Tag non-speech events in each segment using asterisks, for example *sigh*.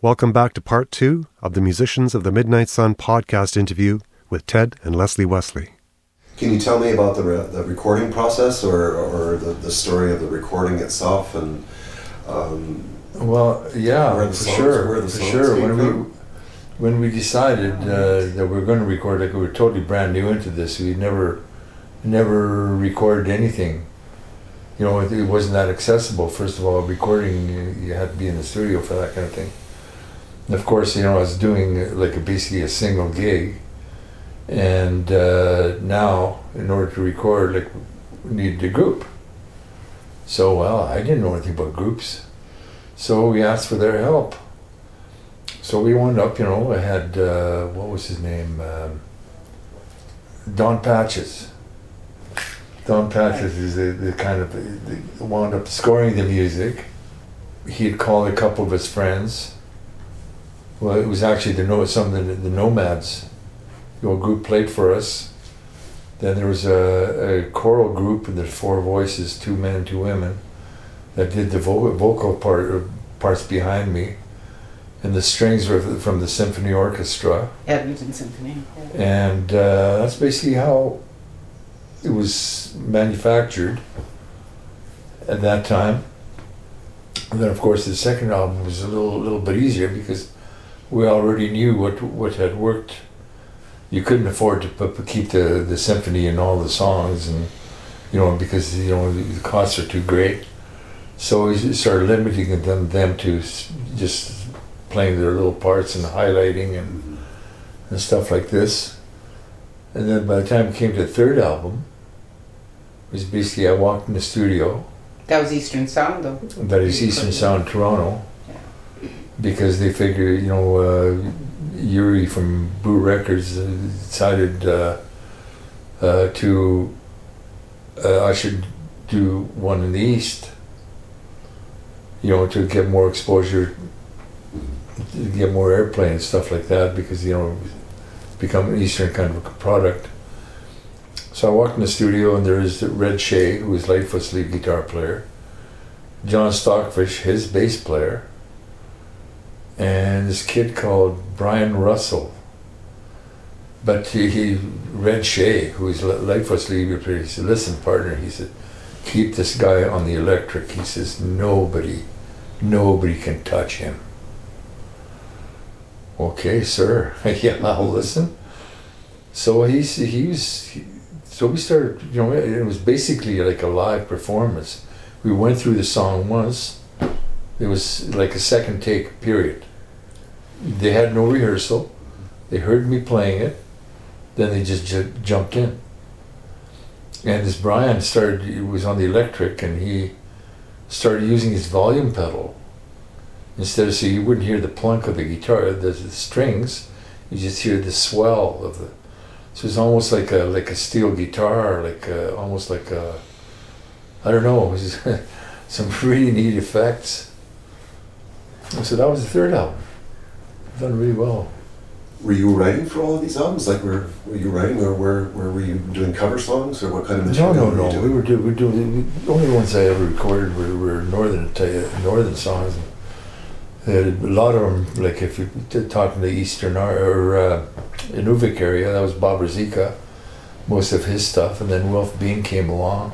Welcome back to part two of the Musicians of the Midnight Sun podcast interview with Ted and Leslie Wesley. Can you tell me about the, re- the recording process or, or the, the story of the recording itself and um, Well, yeah, Where for songs- sure, where the for songs sure. came When we when we decided uh, that we were going to record, like we were totally brand new into this. We never never recorded anything. You know, it, it wasn't that accessible. First of all, recording you, you had to be in the studio for that kind of thing. Of course, you know, I was doing uh, like basically a single gig, and uh, now in order to record, like we needed a group. So well, I didn't know anything about groups. So we asked for their help. So we wound up, you know, I had, uh, what was his name? Um, Don Patches. Don Patches is the, the kind of, the, wound up scoring the music. He had called a couple of his friends. Well, it was actually the, no- some of the, the Nomads, you know, group played for us. Then there was a, a choral group, and there's four voices, two men two women, that did the vo- vocal part or parts behind me, and the strings were from the symphony orchestra, Edmonton Symphony. and uh, that's basically how it was manufactured at that time. And then, of course, the second album was a little little bit easier because we already knew what what had worked. You couldn't afford to put, keep the, the symphony and all the songs, and you know because you know the costs are too great. So we started limiting them them to just playing their little parts and highlighting and and stuff like this. And then by the time it came to the third album, it was basically I walked in the studio That was Eastern Sound, though. that is Eastern Sound Toronto because they figured, you know, uh, Yuri from Boot Records decided uh, uh, to uh, I should do one in the East, you know, to get more exposure, to get more airplay and stuff like that because, you know, become an Eastern kind of a product. So I walked in the studio and there is Red Shea, who is Lightfoot's lead guitar player. John Stockfish, his bass player, and this kid called Brian Russell. But he, he Red Shea, who Li- Lightfoot's lead he said, "Listen, partner," he said, "keep this guy on the electric." He says, "Nobody, nobody can touch him." Okay, sir. *laughs* yeah, I'll listen. So he's he was he, so we started. You know, it was basically like a live performance we went through the song once. It was like a second take period. They had no rehearsal. They heard me playing it. Then they just ju- jumped in. And this Brian started, he was on the electric and he started using his volume pedal. Instead of, so you wouldn't hear the plunk of the guitar, the, the strings, you just hear the swell of the, so it's almost like a, like a steel guitar, like a, almost like a, I don't know, *laughs* some really neat effects. So that was the third album. Done really well. were you writing for all of these albums? Like, were, were you writing or were, were, were you doing cover songs or what kind of No, material no, were you no. doing? We were doing, we were doing the only ones I ever recorded were, were northern northern songs. They had a lot of them. Like if you're t- talking the eastern or, uh, Inuvik area, that was Bob Rosika, most of his stuff, and then Wilf Bean came along,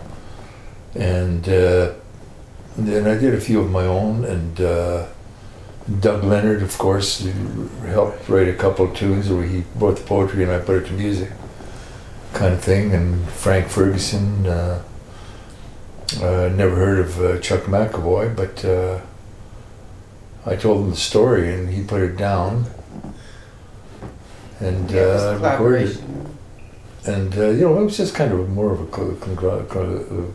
and, uh, and then I did a few of my own, and uh, Doug Leonard, of course, helped write a couple of tunes where he wrote the poetry and I put it to music kind of thing. And Frank Ferguson, uh, uh, never heard of uh, Chuck McAvoy, but uh, I told him the story and he put it down. And Yeah, uh, recorded it. And uh, you know, it was just kind of more of a co- congr- co-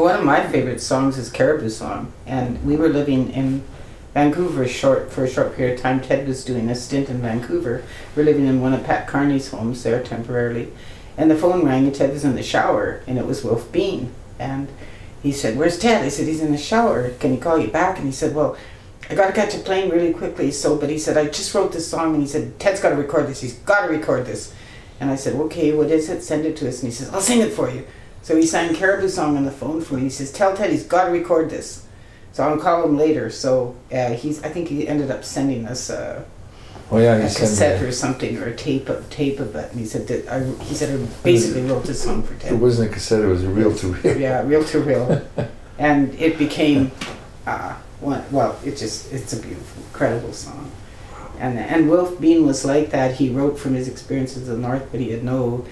One of my favorite songs is Caribou Song, and we were living in Vancouver short for a short period of time. Ted was doing a stint in Vancouver. We are living in one of Pat Carney's homes there temporarily, and the phone rang and Ted was in the shower, and it was Wilf Bean, and he said, "Where's Ted?" I said, "He's in the shower. Can he call you back?" And he said, "Well." I gotta catch a plane really quickly, so but he said I just wrote this song and he said Ted's gotta record this, he's gotta record this. And I said, Okay, what is it? Send it to us and he says, I'll sing it for you. So he sang Caribou Song on the phone for me. He says, Tell Ted he's got to record this. So I'll call him later. So uh, he's. I think he ended up sending us a, Oh yeah, a cassette or something or a tape of tape of it. And he said that I, he said I basically wrote this song for Ted. It wasn't a cassette. It was a reel to reel. yeah, real to real, *laughs* and it became. Uh, one, well, it just it's a beautiful, incredible song. And and Wilf Bean was like that. He wrote from his experiences in the North, but he had no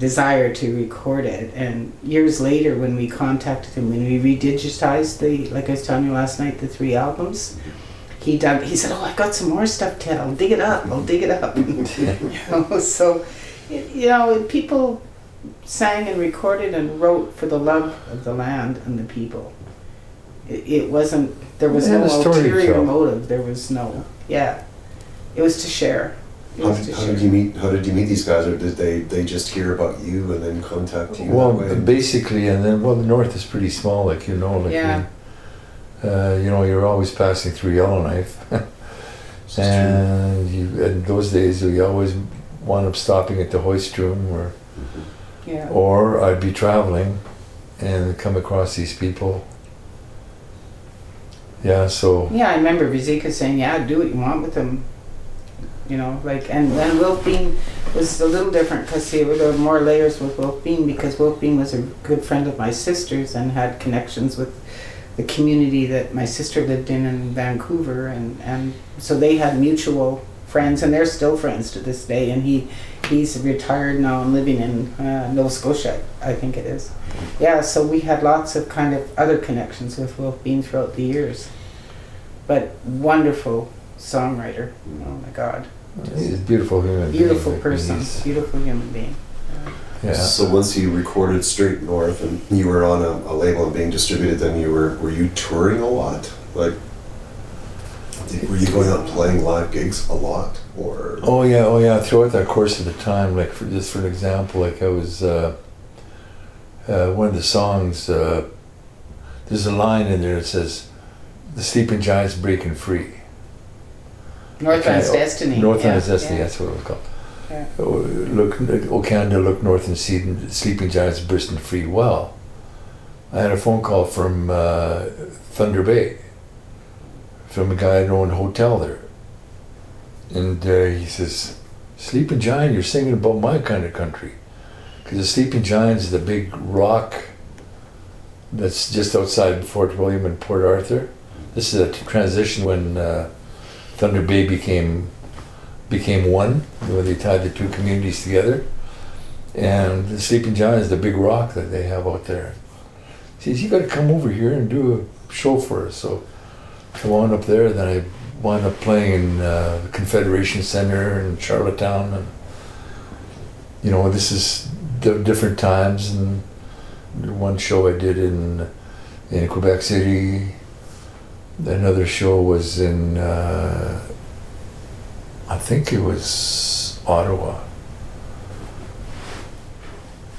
desire to record it. And years later, when we contacted him, when we redigitized the, like I was telling you last night, the three albums, he dug. He said, "Oh, I've got some more stuff, Ted. I'll dig it up. I'll dig it up." *laughs* you know, so, you know, people sang and recorded and wrote for the love of the land and the people. It, it wasn't. There was no ulterior motive. There was no. Yeah, it was to share. It How did, how did you meet? How did you meet these guys, or did they they just hear about you and then contact you Well, that way? basically, and then well, the north is pretty small, like you know, like Yeah. we- uh, you know, you're always passing through Yellowknife, *laughs* This is true. and you in those days you always wound up stopping at the hoist room, or Yeah. or I'd be traveling and come across these people. Yeah, so Yeah, I remember Vizika saying, "Yeah, do what you want with them." You know, like, and then Wilf was a little different because there were more layers with Wilf because Wilf was a good friend of my sister's and had connections with the community that my sister lived in in Vancouver, and and so they had mutual friends, and they're still friends to this day. And he he's retired now and living in uh, Nova Scotia, I think it is. Yeah, so we had lots of kind of other connections with Bean throughout the years. But wonderful songwriter. Oh my God. He's a beautiful human. being, Beautiful like, person. he's- Beautiful human being. Yeah. So once you recorded Straight North and you were on a, a label and being distributed, then you were were you touring a lot? Like, did- were you going out and playing live gigs a lot, or Oh yeah, oh yeah. Throughout that course of the time, like for just for an example, like I was uh, uh, one of the songs. Uh, there's a line in there that says, "The sleeping giant's breaking free." Northland's Destiny. Northland's yeah, Destiny. yeah. That's what it was called. Yeah. Oh, Look, O Canada, look north and see sleeping giants bursting free. Well, I had a phone call from uh, Thunder Bay, from a guy that owned a hotel there, and uh, he says, "Sleeping giant, you're singing about my kind of country, because the sleeping giant is the big rock that's just outside Fort William and Port Arthur. This is a transition when uh, Thunder Bay became became one when they tied the two communities together. And Sleeping Giant is the big rock that they have out there. He says, You got to come over here and do a show for us. So I wound up there, then I wound up playing in uh, the Confederation Center in Charlottetown. And, you know, this is di- different times. And one show I did in, in Quebec City. Another show was in. Uh, I think it was Ottawa.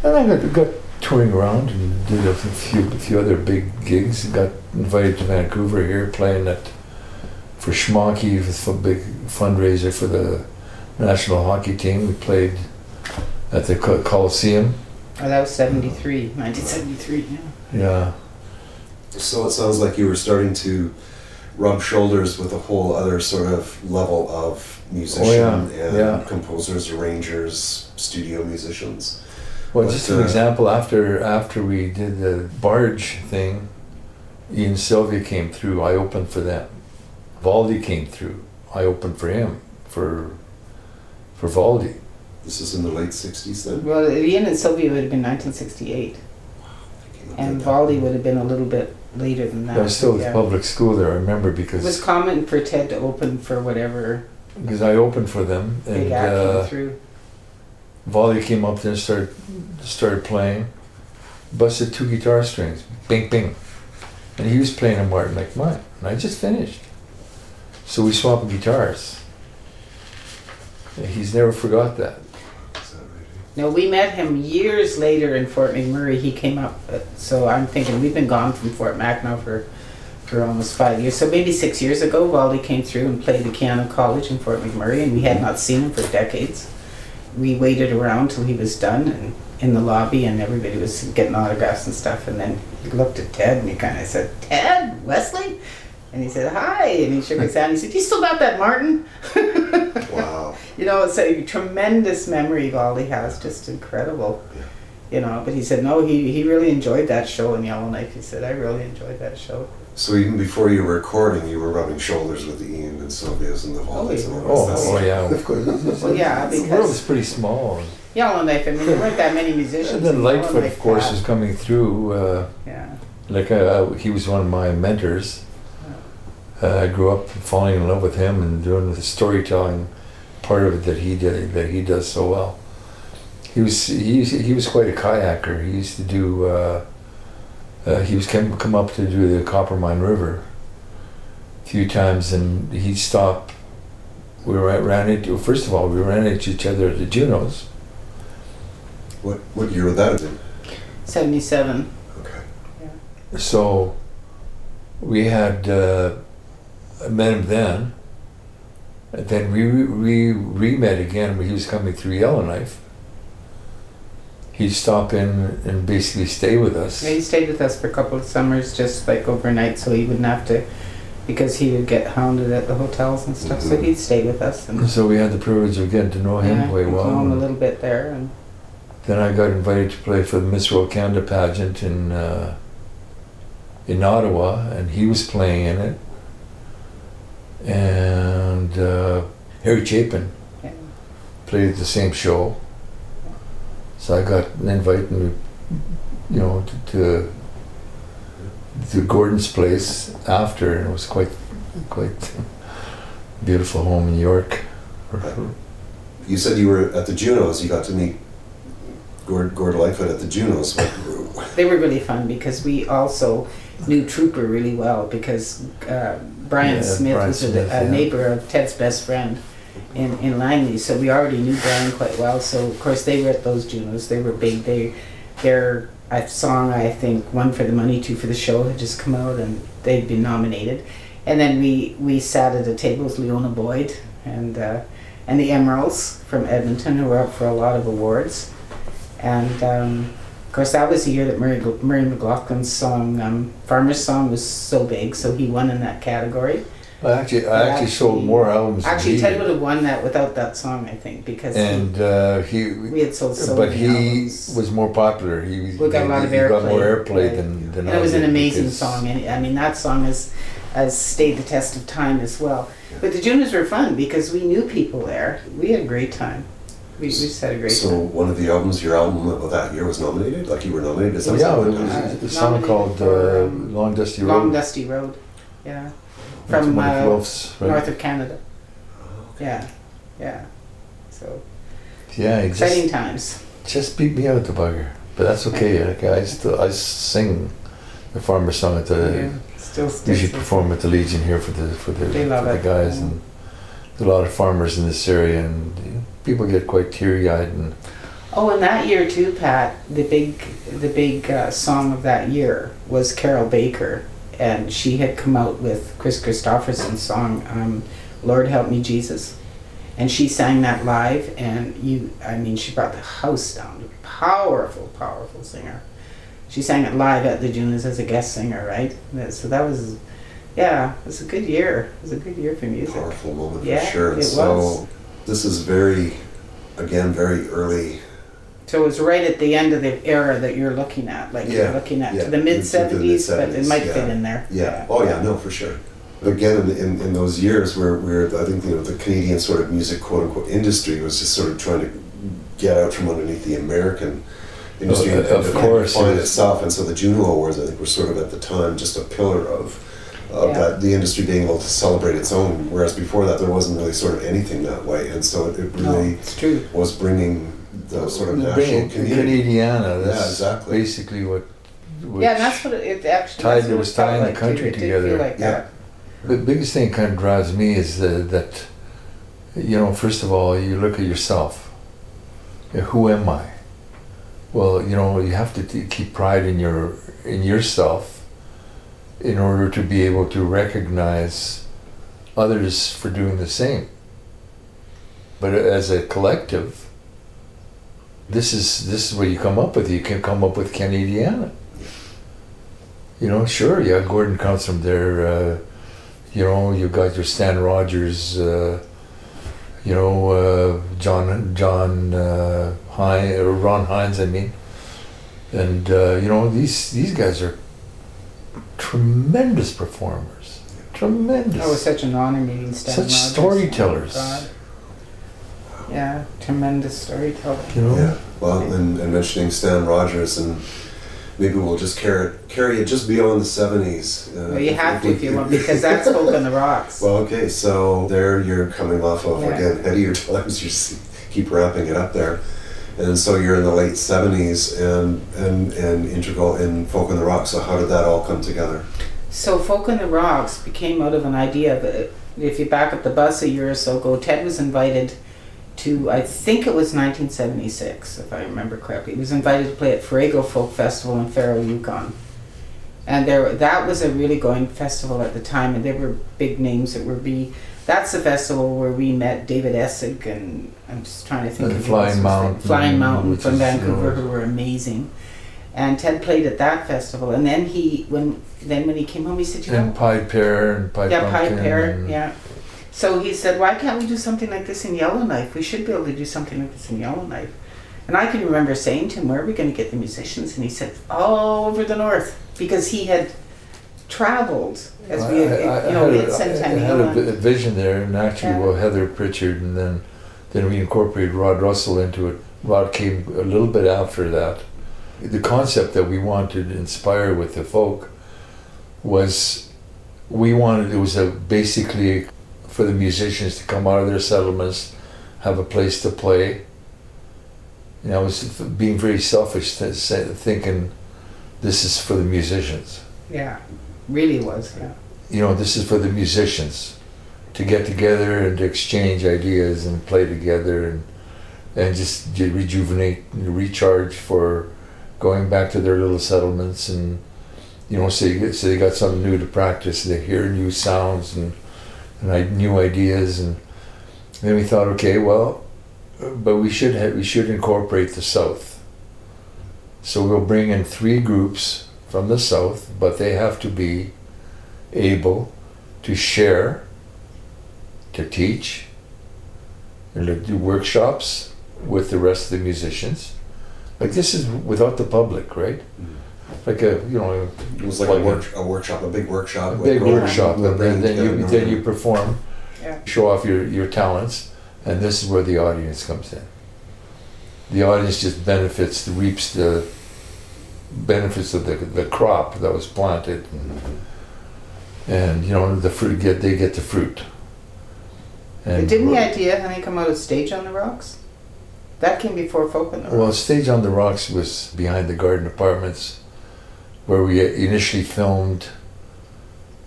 And I got, got touring around and did a few a few other big gigs. Got invited to Vancouver here, playing at for Schmocky, for a big fundraiser for the national hockey team. We played at the Co- Coliseum. Oh, that was 73, 1973, yeah. Yeah, so? It sounds like you were starting to rub shoulders with a whole other sort of level of musician Oh, yeah, and yeah. composers, arrangers, studio musicians. Well, But, just an uh, example, after after we did the barge thing, Ian Sylvia came through. I opened for them. Valdy came through. I opened for him for for Valdy. This is in the late '60s then. Well, Ian and Sylvia would have been 1968, and Valdy would have been a little bit later than that. I was still at yeah. public school there. I remember because It was because common for Ted to open for whatever because I opened for them big and act uh, came through. Valdy came up there and started started playing. Busted two guitar strings, bing bing, and he was playing a Martin like mine, and I just finished. So we swapped guitars. He's never forgot that? No, we met him years later in Fort McMurray. He came up, so I'm thinking we've been gone from Fort Mac now for, for almost five years. So maybe six years ago, Wally came through and played the Keyano College in Fort McMurray, and we had not seen him for decades. We waited around till he was done and in the lobby, and everybody was getting autographs and stuff, and then he looked at Ted and he kind of said, Ted, Wesley? And he said, hi. And he shook his hand. He said, you still got that Martin? *laughs* Wow. You know, it's a tremendous memory Valdy has, just incredible. Yeah. You know, but he said, no, he, he really enjoyed that show in Yellowknife. He said, I really enjoyed that show. So even before you were recording, you were rubbing shoulders with the Ian and Sylvia's and the Valdys and all Oh, this. oh yeah, of course. Well, yeah, because... the world because- is pretty small. Yellowknife, I mean, there weren't that many musicians. And then in Lightfoot, Yellowknife of course, that- is coming through. Uh, Yeah. like uh, he was one of my mentors. Uh, I grew up falling in love with him and doing the storytelling part of it that he did that he does so well. He was he, he was quite a kayaker. He used to do. Uh, uh, he was come come up to do the Coppermine River a few times, and he'd stop. We ran, ran into first of all we ran into each other at the Junos. What what year would that have been? 77. Okay. Yeah. So we had uh, met him then. Then we we re met again when he was coming through Yellowknife. He'd stop in and basically stay with us. Yeah, he stayed with us for a couple of summers, just like overnight, so he wouldn't have to, because he would get hounded at the hotels and stuff. So Mhm. he'd stay with us and So we had the privilege of getting to know him yeah, quite we well. him a little bit there, and then I got invited to play for the Miss World Canada pageant in uh, in Ottawa, and he was playing in it. And uh, Harry Chapin yeah. played at the same show. So I got an invite, and you know, to, to to Gordon's place after, and it was quite quite beautiful home in New York. You said you were at the Junos. You got to meet Gord, Gord Lightfoot at the Junos. They were really fun because we also knew Trooper really well because uh, Brian Yeah, Smith Brian was a, Smith, a yeah. neighbor of Ted's best friend in, in Langley, so we already knew Brian quite well. So of course they were at those Junos. They were big. They their a song I think one for the money, two for the show had just come out and they'd been nominated. And then we we sat at a table with Liona Boyd and uh, and the Emeralds from Edmonton who were up for a lot of awards. And um, of course, that was the year that Murray, Murray McLauchlan's song, um, Farmer's Song, was so big, so he won in that category. I actually, I actually sold more albums. Actually, Ted would have won that without that song, I think, because and uh, he, he, we had sold so many but he albums. was more popular. He, We got a lot of he got more airplay, airplay right. than, than and it was an amazing song. And I mean, that song has, has stayed the test of time as well. But the Junos were fun because we knew people there. We had a great time. We, we just had a great so time. one of the albums, your album of that year was nominated. Like you were nominated. Is that Yeah, what it was Uh, a song called uh, um, Long Dusty Road. Long Dusty Road. Yeah. From uh, Wolf's, right? north of Canada. Yeah. Yeah. So Yeah, exciting just, times. just beat me out the bugger. But that's okay. Like, I still I sing the farmer song at the yeah. Still usually sticks. perform at the Legion here for the for the, They love for the guys yeah. and there's a lot of farmers in this area and you know, people get quite teary eyed and Oh, and that year too, Pat. The big, the big uh, song of that year was Carroll Baker, and she had come out with Kris Kristofferson's song um, "Lord Help Me Jesus," and she sang that live. And you, I mean, she brought the house down. Powerful, powerful singer. She sang it live at the Junos as a guest singer, right? So that was, yeah, it was a good year. It was a good year for music. powerful moment Yeah, for sure. it so was. This is very, again, very early. So it was right at the end of the era that you're looking at, like Yeah, you're looking at yeah, to the to the mid seventies, but it might yeah. fit in there. Yeah. Oh yeah. No, for sure. But again, in, in, in those years where, where I think you know the Canadian sort of music quote unquote industry was just sort of trying to get out from underneath the American industry Uh, and, of course, find it itself. And so the Juno Awards, I think, were sort of at the time just a pillar of. Of Yeah. that, the industry being able to celebrate its own, whereas before that there wasn't really sort of anything that way, and so it, it No, really it's true. was bringing the sort of national Bring community. Canadiana. That's Yeah, exactly. basically what. which- Yeah, and that's what it, it actually. tied- that's it was felt tying the like, too. country It together. Like Yeah. that. The biggest thing kind of drives me is the, that, you know, first of all, you look at yourself. Yeah, Who am I? Well, you know, you have to t- keep pride in your in yourself in order to be able to recognize others for doing the same. But as a collective, this is this is what you come up with. You can come up with Canadiana. You know, sure, yeah, Gordon comes from there. Uh, you know, you got your Stan Rogers. Uh, you know, uh, John John uh, Hine, or Ron Hynes, I mean, and uh, you know these these guys are tremendous performers, tremendous. That was such an honor meeting Stan Such Rogers. storytellers. Oh, Yeah, tremendous storyteller. you know, Yeah. Well, and, and mentioning Stan Rogers, and maybe we'll just carry it, carry it just beyond the seventies. Uh, Well, you have to if you want, because that's *laughs* Folk on the Rocks. Well, okay, so there you're coming off of Yeah. again ahead of your times. You just keep wrapping it up there, and so you're in the late seventies and and and integral in folk on the rocks So how did that all come together? So Folk on the Rocks became out of an idea of it. If you back up the bus a year or so ago, Ted was invited to, I think it was 1976, if I remember correctly. He was invited to play at Fuego Folk Festival in Faro, Yukon. And there, that was a really going festival at the time, and there were big names that were be. That's the festival where we met David Essig and I'm just trying to think And of Flying else was there. Mountain, Flying Mountain from Vancouver, know, who were amazing. And Ted played at that festival, and then he when then when he came home, he said, "You know, and Pied Pear and Pied yeah, Pied Pumpkin. Pear, yeah." So he said, "Why can't we do something like this in Yellowknife? We should be able to do something like this in Yellowknife." And I can remember saying to him, "Where are we going to get the musicians?" And he said, "All over the north," because he had traveled as we, had, I- I- you know, we had, had sent I had a, a vision there, and actually, Yeah. well, Heather Pritchard, and then then we incorporated Rod Russell into it. Rod came a little bit after that. The concept that we wanted to inspire with the folk was we wanted it was a basically for the musicians to come out of their settlements, have a place to play. You know, I was being very selfish, thinking this is for the musicians Yeah, really was. Yeah, you know, this is for the musicians to get together and to exchange ideas and play together and and just rejuvenate and recharge for going back to their little settlements and you know so, you so they got something new to practice they hear new sounds and and new ideas and then we thought okay well but we should have, we should incorporate the south so we'll bring in three groups from the south but they have to be able to share, to teach, and to do workshops with the rest of the musicians. Like this is without the public, right? Mm-hmm. Like a you know It was like a, work, a workshop, a big workshop. a big workshop, and then, then you together then you perform, Yeah. show off your your talents, and this is where the audience comes in. The audience just benefits, reaps the benefits of the the crop that was planted, and, and you know the fruit get they get the fruit. but didn't the idea, honey, come out of Stage on the Rocks? That came before Folk on the Rocks. Well, Stage on the Rocks was behind the Garden Apartments, where we initially filmed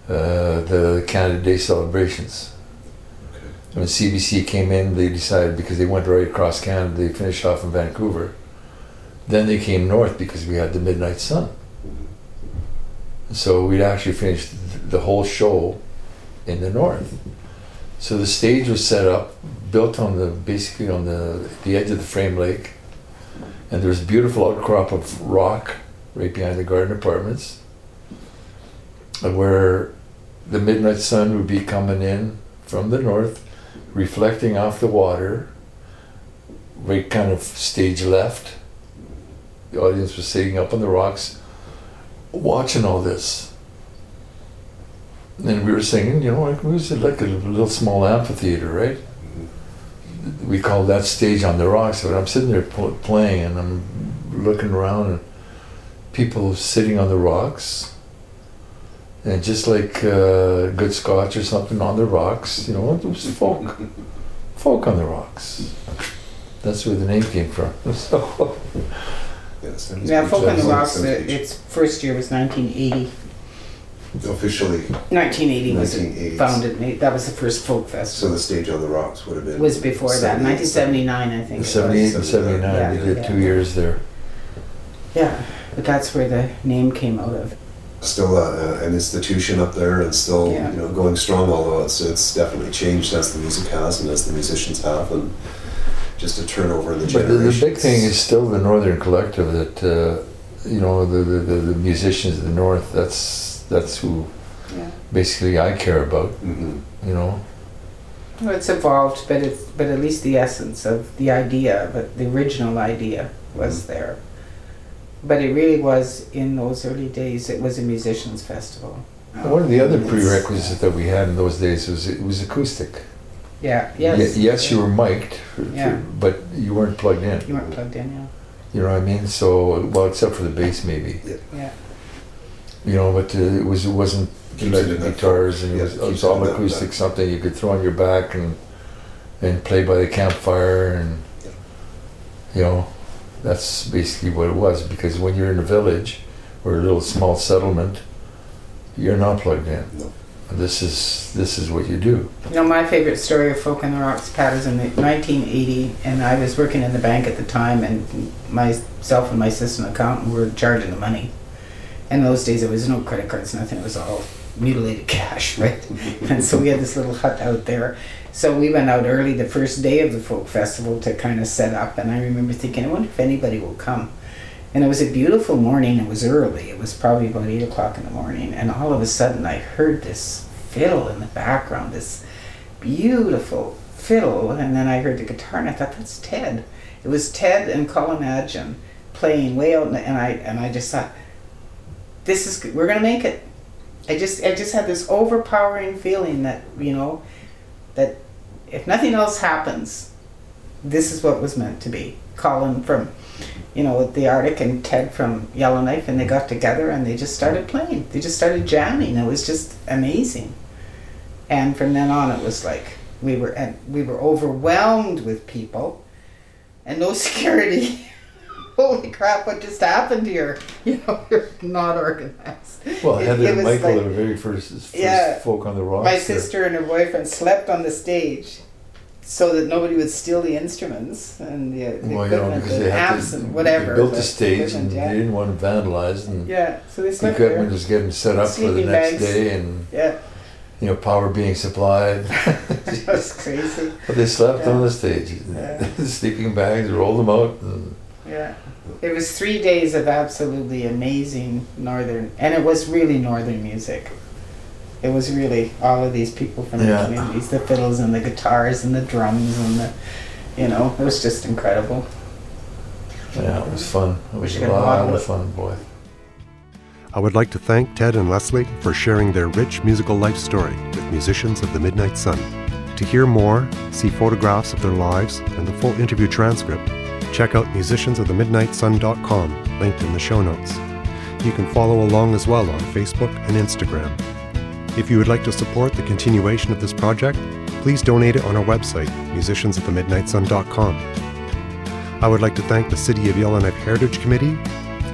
uh, the Canada Day celebrations. Okay. When CBC came in, they decided because they went right across Canada, they finished off in Vancouver. Then they came north because we had the Midnight Sun. So we'd actually finished the whole show in the north. So the stage was set up, built on the basically on the the edge of the frame lake, and there was a beautiful outcrop of rock right behind the garden apartments, uh, where the midnight sun would be coming in from the north, reflecting off the water. Right kind of stage left. The audience was sitting up on the rocks, watching all this. And we were singing, you know, like was like a little small amphitheater, right? We called that stage on the rocks. But I'm sitting there pl- playing, and I'm looking around, and people sitting on the rocks, and just like uh, good scotch or something on the rocks, you know, it was folk, folk on the rocks. That's where the name came from. *laughs* So, Yeah, Sandy's yeah, Folk on the Rocks, Sandy's uh, Beach. its first year was 1980. officially 1980 was 1980s. founded. ma- That was the first folk So festival. the stage on the rocks would have been was before that, 1979, I think. it 78 and 79, Yeah, they did yeah. two years there. Yeah, but that's where the name came out of. Still a, an institution up there, and still Yeah. you know going strong. Although it's it's definitely changed as the music has and as the musicians have, and just a turnover in the But the, the big thing is still the Northern Collective that uh, you know the, the, the, the musicians of the north. That's that's who Yeah. basically I care about. hmm You know. Well, it's evolved, but it's but at least the essence of the idea, but the original idea was there. But it really was in those early days. It was a musicians' festival. One of the other prerequisites that we had in those days was it was acoustic. Yeah. Yes. Ye- yes, you were mic'd, for- for- but you weren't plugged in. You weren't plugged in, yeah. You know what I mean? So, well, except for the bass, maybe. Yeah. You know, but uh, it was it wasn't Keeps like it in that guitars and yeah, it was, it keeps was it in all that- acoustic, that- something you could throw on your back and and play by the campfire and Yeah. you know, that's basically what it was. Because when you're in a village or a little small settlement, you're not plugged in. No. This is this is what you do. You know, my favorite story of Folk in the Rocks, Pat, is in 1980, and I was working in the bank at the time, and myself and my assistant accountant were charging the money. In those days, there was no credit cards, nothing. It was all mutilated cash, *laughs* right? and so we had this little hut out there. So we went out early the first day of the folk festival to kind of set up, and I remember thinking, I wonder if anybody will come. And it was a beautiful morning. It was early. It was probably about eight o'clock in the morning, and all of a sudden, I heard this fiddle in the background. This beautiful fiddle, and then I heard the guitar, and I thought that's Ted. It was Ted and Colin Adjun playing way out, the, and I and I just thought, this is we're gonna make it. I just I just had this overpowering feeling that you know that if nothing else happens, this is what was meant to be. Colin from you know the Arctic and Ted from Yellowknife, and they got together and they just started playing. They just started jamming. It was just amazing. And from then on, it was like we were and we were overwhelmed with people, and no *laughs* security. *laughs* Holy crap! What just happened here? *laughs* You know, you're not organized. Well, It- Heather it and Michael, like- the very first, first Yeah. folk on the rocks. My there. sister and her boyfriend slept on the stage so that nobody would steal the instruments and the, the Well, you know, equipment, the amps to, and whatever. They built the the stage and yeah. they didn't want to vandalize and Yeah, so they the equipment was getting set up for the next bags. day and Yeah, you know power being supplied. *laughs* *laughs* that was crazy. but they slept Yeah. on the stage. Yeah. *laughs* sleeping bags rolled them out. And, Yeah, it was three days of absolutely amazing northern, and it was really northern music. It was really all of these people from Yeah. the communities, the fiddles and the guitars and the drums and the, you know, it was just incredible. yeah, it was fun. It was a lot of of- fun, boy. I would like to thank Ted and Leslie for sharing their rich musical life story with musicians of the Midnight Sun. To hear more, see photographs of their lives and the full interview transcript, check out musiciansofthemidnightsun.com, linked in the show notes. You can follow along as well on Facebook and Instagram. If you would like to support the continuation of this project, please donate it on our website, musiciansofthemidnightsun.com. I would like to thank the City of Yellowknife Heritage Committee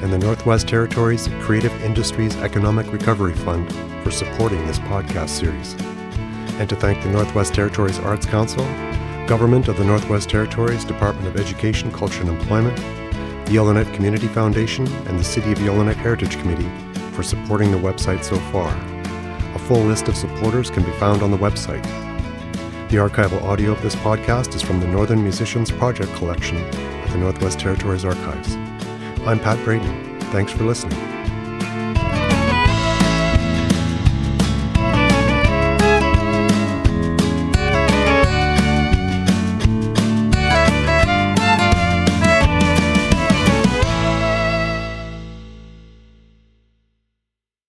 and the Northwest Territories Creative Industries Economic Recovery Fund for supporting this podcast series. And to thank the Northwest Territories Arts Council, Government of the Northwest Territories Department of Education, Culture and Employment, the Yellowknife Community Foundation, and the City of Yellowknife Heritage Committee for supporting the website so far. Full list of supporters can be found on the website. The archival audio of this podcast is from the Northern Musicians Project Collection at the Northwest Territories Archives. I'm Pat Braden. Thanks for listening.